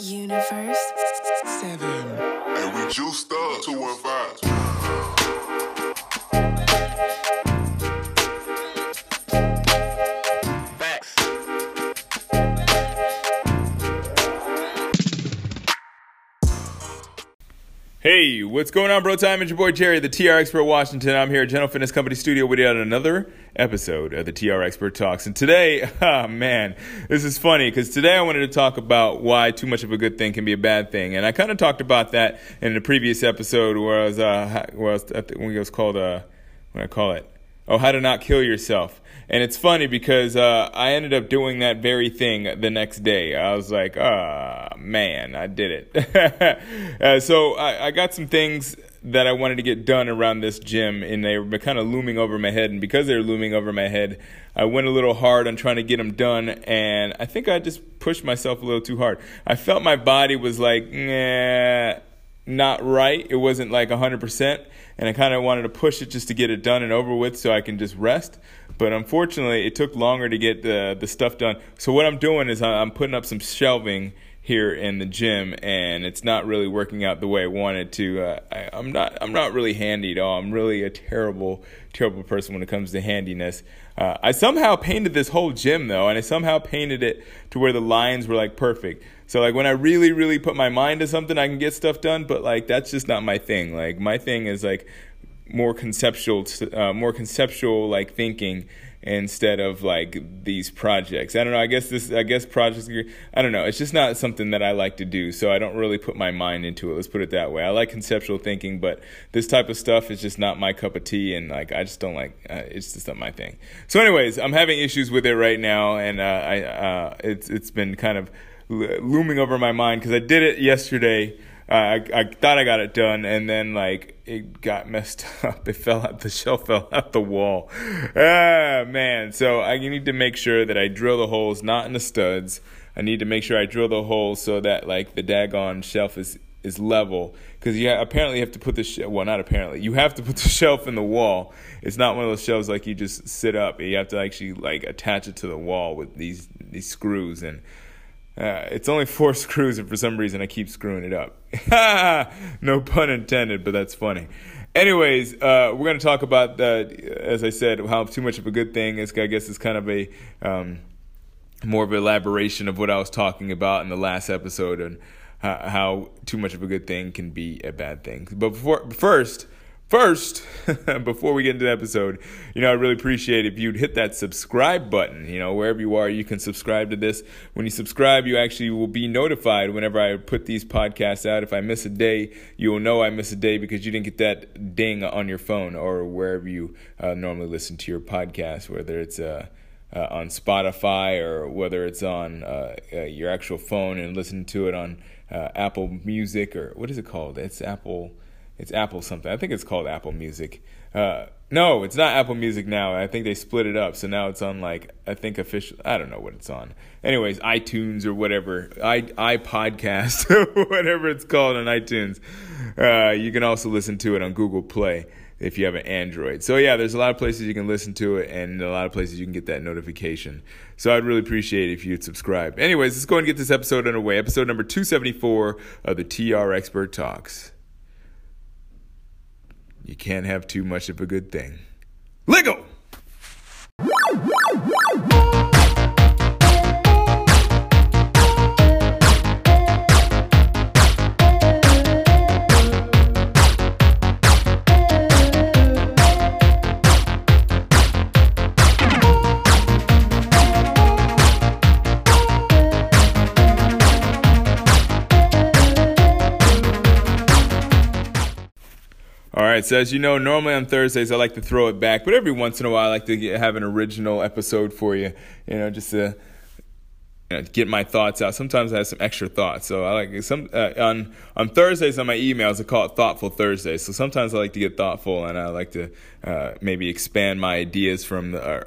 Universe. Seven. And we juiced up 215. Hey, what's going on, bro? Time? It's your boy Jerry, the TR Expert Washington. I'm here at General Fitness Company Studio with you on another episode of the TR Expert Talks. And today, oh man, this is funny because today I wanted to talk about why too much of a good thing can be a bad thing. And I kind of talked about that in the previous episode where I was, uh, where I was, I think it was called, uh, what I call it? Oh, how to not kill yourself. And it's funny because uh, I ended up doing that very thing the next day. I was like, ah, man, I did it. uh, so I, I got some things that I wanted to get done around this gym, and they were kind of looming over my head. And because they were looming over my head, I went a little hard on trying to get them done. And I think I just pushed myself a little too hard. I felt my body was like, nah not right. It wasn't like 100%. And I kind of wanted to push it just to get it done and over with so I can just rest. But unfortunately, it took longer to get the, the stuff done. So what I'm doing is I'm putting up some shelving here in the gym and it's not really working out the way I wanted to. Uh, I, I'm not I'm not really handy at all. I'm really a terrible terrible person when it comes to handiness. Uh, I somehow painted this whole gym though, and I somehow painted it to where the lines were like perfect. So like when I really really put my mind to something, I can get stuff done. But like that's just not my thing. Like my thing is like more conceptual, uh, more conceptual like thinking instead of like these projects. I don't know. I guess this. I guess projects. I don't know. It's just not something that I like to do. So I don't really put my mind into it. Let's put it that way. I like conceptual thinking, but this type of stuff is just not my cup of tea, and like I just don't like. Uh, it's just not my thing. So, anyways, I'm having issues with it right now, and uh, I uh, it's it's been kind of looming over my mind because I did it yesterday. Uh, I, I thought I got it done, and then like it got messed up. It fell out. The shelf fell out the wall. Ah man! So I need to make sure that I drill the holes, not in the studs. I need to make sure I drill the holes so that like the daggone shelf is is level because you apparently have to put the well not apparently you have to put the shelf in the wall. It's not one of those shelves like you just sit up. You have to actually like attach it to the wall with these these screws and. Uh, it's only four screws, and for some reason I keep screwing it up. no pun intended, but that's funny. Anyways, uh, we're going to talk about that. As I said, how too much of a good thing is. I guess it's kind of a um, more of an elaboration of what I was talking about in the last episode, and how, how too much of a good thing can be a bad thing. But before, first. First, before we get into the episode, you know, I'd really appreciate if you'd hit that subscribe button. You know, wherever you are, you can subscribe to this. When you subscribe, you actually will be notified whenever I put these podcasts out. If I miss a day, you will know I miss a day because you didn't get that ding on your phone or wherever you uh, normally listen to your podcast, whether it's uh, uh, on Spotify or whether it's on uh, uh, your actual phone and listen to it on uh, Apple Music or what is it called? It's Apple. It's Apple something. I think it's called Apple Music. Uh, no, it's not Apple Music now. I think they split it up, so now it's on like I think official. I don't know what it's on. Anyways, iTunes or whatever, i iPodcast, whatever it's called on iTunes. Uh, you can also listen to it on Google Play if you have an Android. So yeah, there's a lot of places you can listen to it, and a lot of places you can get that notification. So I'd really appreciate if you'd subscribe. Anyways, let's go and get this episode underway. Episode number 274 of the TR Expert Talks. You can't have too much of a good thing. Lego! As you know, normally on Thursdays I like to throw it back, but every once in a while I like to get, have an original episode for you, you know, just to you know, get my thoughts out. Sometimes I have some extra thoughts, so I like some uh, on on Thursdays on my emails I call it Thoughtful Thursday. So sometimes I like to get thoughtful, and I like to uh, maybe expand my ideas from uh,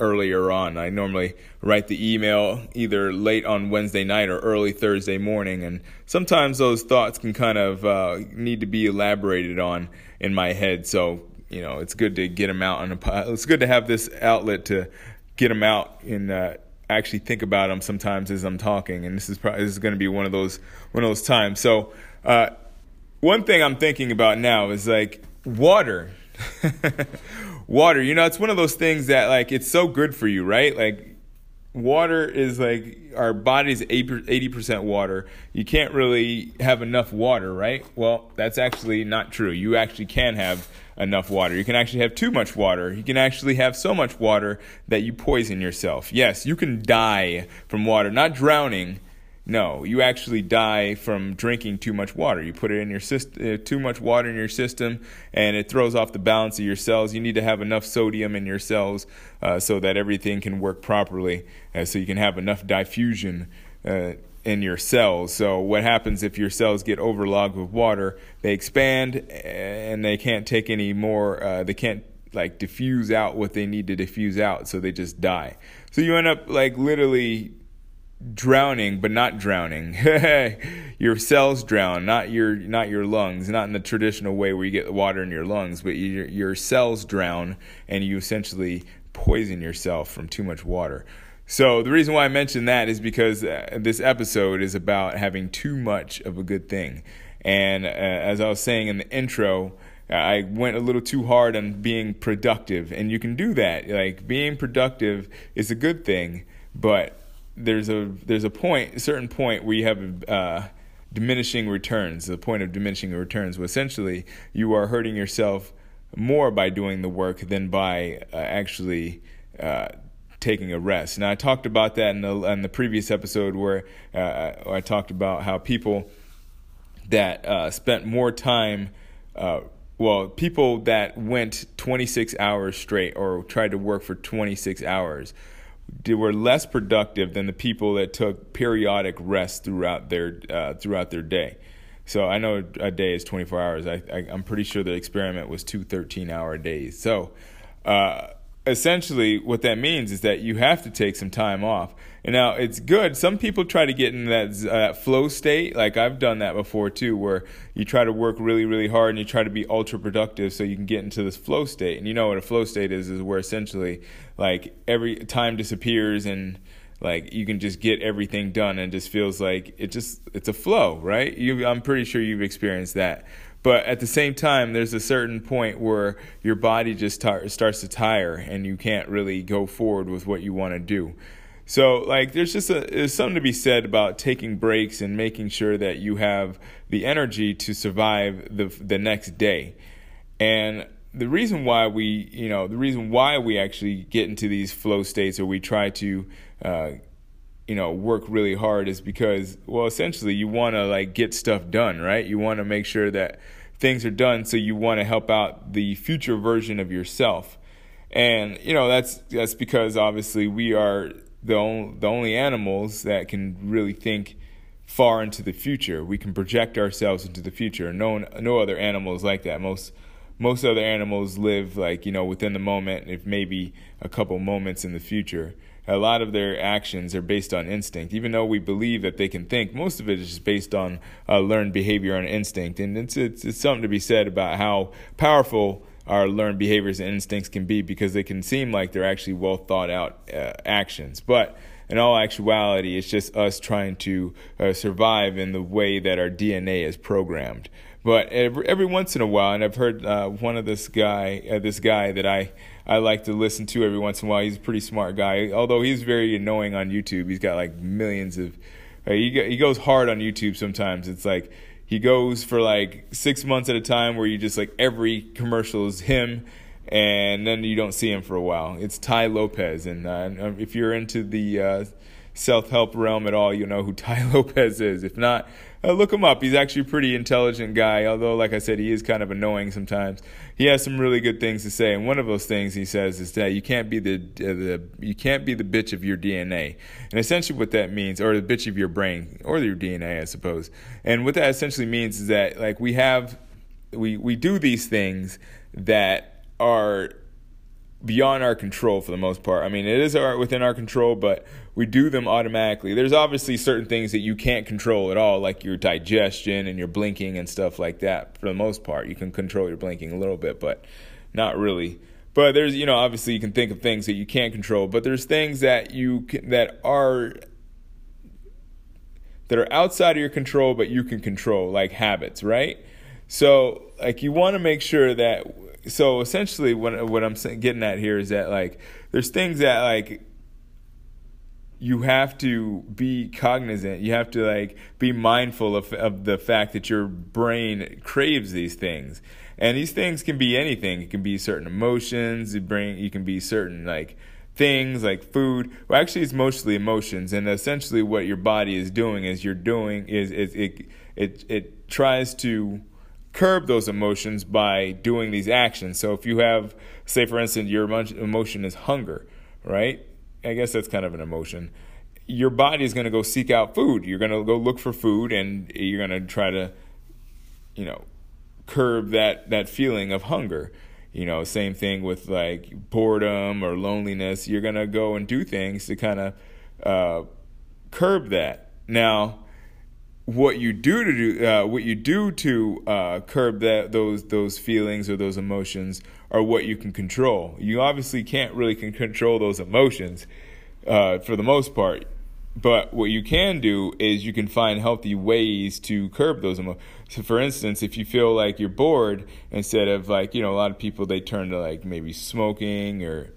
earlier on. I normally write the email either late on Wednesday night or early Thursday morning, and sometimes those thoughts can kind of uh, need to be elaborated on in my head. So you know, it's good to get them out on a. It's good to have this outlet to get them out in uh, actually think about them sometimes as I'm talking, and this is probably this is going to be one of those one of those times. So, uh, one thing I'm thinking about now is like water. water, you know, it's one of those things that like it's so good for you, right? Like water is like our body's 80% water. You can't really have enough water, right? Well, that's actually not true. You actually can have enough water. You can actually have too much water. You can actually have so much water that you poison yourself. Yes, you can die from water, not drowning. No, you actually die from drinking too much water. You put it in your system, uh, too much water in your system, and it throws off the balance of your cells. You need to have enough sodium in your cells uh, so that everything can work properly, uh, so you can have enough diffusion uh, in your cells. So what happens if your cells get overlogged with water? They expand and they can't take any more. Uh, they can't like diffuse out what they need to diffuse out, so they just die. So you end up like literally drowning but not drowning. Your cells drown not your not your lungs not in the traditional way where you get the water in your lungs but your, your cells drown and you essentially poison yourself from too much water. So the reason why i mention that is because uh, this episode is about having too much of a good thing. And uh, as i was saying in the intro I went a little too hard on being productive, and you can do that. Like being productive is a good thing, but there's a there's a point, a certain point where you have uh, diminishing returns. The point of diminishing returns, well, essentially, you are hurting yourself more by doing the work than by uh, actually. Uh, taking a rest. Now I talked about that in the in the previous episode where uh, I talked about how people that uh, spent more time, uh, well, people that went 26 hours straight or tried to work for 26 hours were less productive than the people that took periodic rest throughout their uh, throughout their day. So I know a day is 24 hours. I, I am pretty sure the experiment was two 13 hour days. So uh, essentially, what that means is that you have to take some time off. And now it's good. Some people try to get in that uh, flow state. Like I've done that before too, where you try to work really, really hard and you try to be ultra productive so you can get into this flow state. And you know what a flow state is? Is where essentially like every time disappears and like you can just get everything done and just feels like it just it's a flow, right? You, I'm pretty sure you've experienced that. But at the same time, there's a certain point where your body just tar- starts to tire and you can't really go forward with what you want to do. So, like, there's just a, there's something to be said about taking breaks and making sure that you have the energy to survive the the next day. And the reason why we, you know, the reason why we actually get into these flow states or we try to, uh, you know, work really hard is because, well, essentially you want to like get stuff done, right? You want to make sure that things are done, so you want to help out the future version of yourself. And you know that's that's because obviously we are the only, the only animals that can really think far into the future. We can project ourselves into the future. No no other animals like that. Most most other animals live like you know within the moment, if maybe a couple moments in the future a lot of their actions are based on instinct. Even though we believe that they can think, most of it is just based on uh, learned behavior and instinct. And it's, it's, it's something to be said about how powerful our learned behaviors and instincts can be because they can seem like they're actually well thought out uh, actions. But in all actuality, it's just us trying to uh, survive in the way that our DNA is programmed. But every, every once in a while, and I've heard uh, one of this guy, uh, this guy that I I like to listen to every once in a while. He's a pretty smart guy, although he's very annoying on YouTube. He's got like millions of. Uh, he he goes hard on YouTube sometimes. It's like he goes for like six months at a time, where you just like every commercial is him, and then you don't see him for a while. It's Tai Lopez, and uh, if you're into the uh, self help realm at all, you know who Tai Lopez is. If not, uh, look him up. He's actually a pretty intelligent guy, although, like I said, he is kind of annoying sometimes. He has some really good things to say, and one of those things he says is that you can't be the uh, the you can't be the bitch of your DNA, and essentially what that means, or the bitch of your brain, or your DNA, I suppose. And what that essentially means is that like we have we we do these things that are beyond our control for the most part. I mean, it is our, within our control, but we do them automatically. There's obviously certain things that you can't control at all, like your digestion and your blinking and stuff like that. For the most part, you can control your blinking a little bit, but not really. but there's you know obviously you can think of things that you can't control, but there's things that you can, that are that are outside of your control, but you can control, like habits, right? So like you want to make sure that. So essentially, what what I'm getting at here is that like there's things that like you have to be cognizant. You have to like be mindful of of the fact that your brain craves these things. And these things can be anything. It can be certain emotions, you bring you can be certain like things like food. Well actually it's mostly emotions and essentially what your body is doing is you're doing is, is it it it tries to curb those emotions by doing these actions. So if you have say for instance your emotion is hunger, right? I guess that's kind of an emotion. Your body is going to go seek out food. You're going to go look for food, and you're going to try to, you know, curb that that feeling of hunger. You know, same thing with like boredom or loneliness. You're going to go and do things to kind of uh, curb that. Now, what you do to do uh, what you do to uh, curb that those those feelings or those emotions are what you can control. You obviously can't really can control those emotions uh, for the most part, but what you can do is you can find healthy ways to curb those emotions. So, for instance, if you feel like you're bored, instead of like you know a lot of people they turn to like maybe smoking or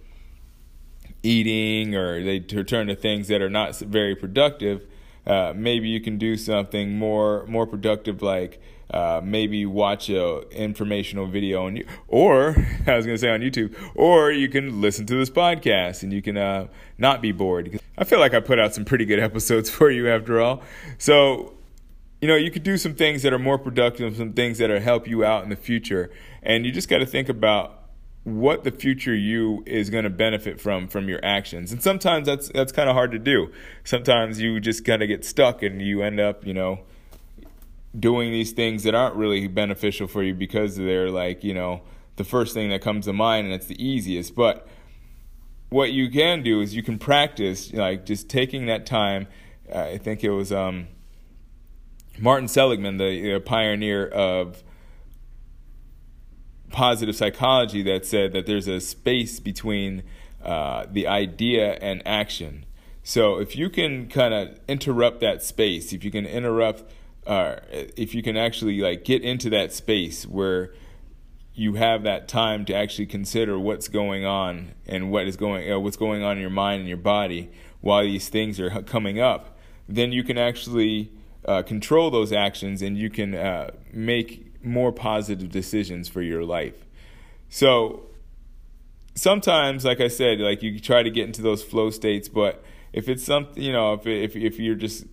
eating or they turn to things that are not very productive uh, maybe you can do something more more productive like uh, maybe watch a informational video on you or I was going to say on YouTube or you can listen to this podcast and you can uh, not be bored I feel like I put out some pretty good episodes for you after all. So you know you could do some things that are more productive some things that are help you out in the future and you just got to think about what the future you is going to benefit from from your actions. And sometimes that's that's kind of hard to do. Sometimes you just kind of get stuck and you end up, you know, doing these things that aren't really beneficial for you because they're like, you know, the first thing that comes to mind and it's the easiest. But what you can do is you can practice like just taking that time. I think it was um, Martin Seligman, the uh, pioneer of positive psychology that said that there's a space between uh, the idea and action. So if you can kind of interrupt that space, if you can interrupt, uh, if you can actually like get into that space where you have that time to actually consider what's going on and what is going, uh, what's going on in your mind and your body while these things are coming up, then you can actually uh, control those actions and you can uh, make more positive decisions for your life. So sometimes, like I said, like you try to get into those flow states, but if it's something, you know, if if if you're just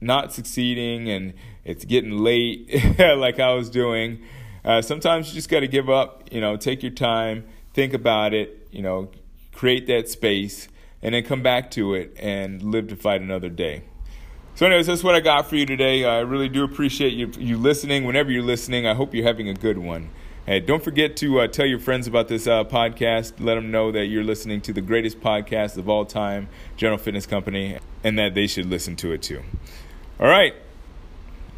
not succeeding and it's getting late, like I was doing, uh, sometimes you just got to give up. You know, take your time, think about it. You know, create that space, and then come back to it and live to fight another day. So, anyways, that's what I got for you today. I really do appreciate you, you listening. Whenever you're listening, I hope you're having a good one. Hey, don't forget to uh, tell your friends about this uh, podcast. Let them know that you're listening to the greatest podcast of all time, General Fitness Company, and that they should listen to it too. All right.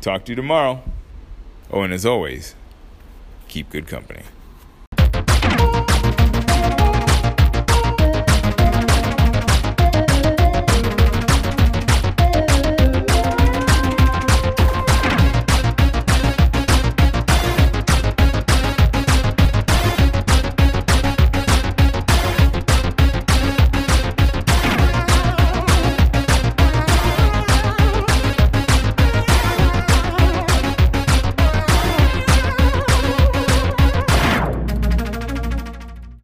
Talk to you tomorrow. Oh, and as always, keep good company.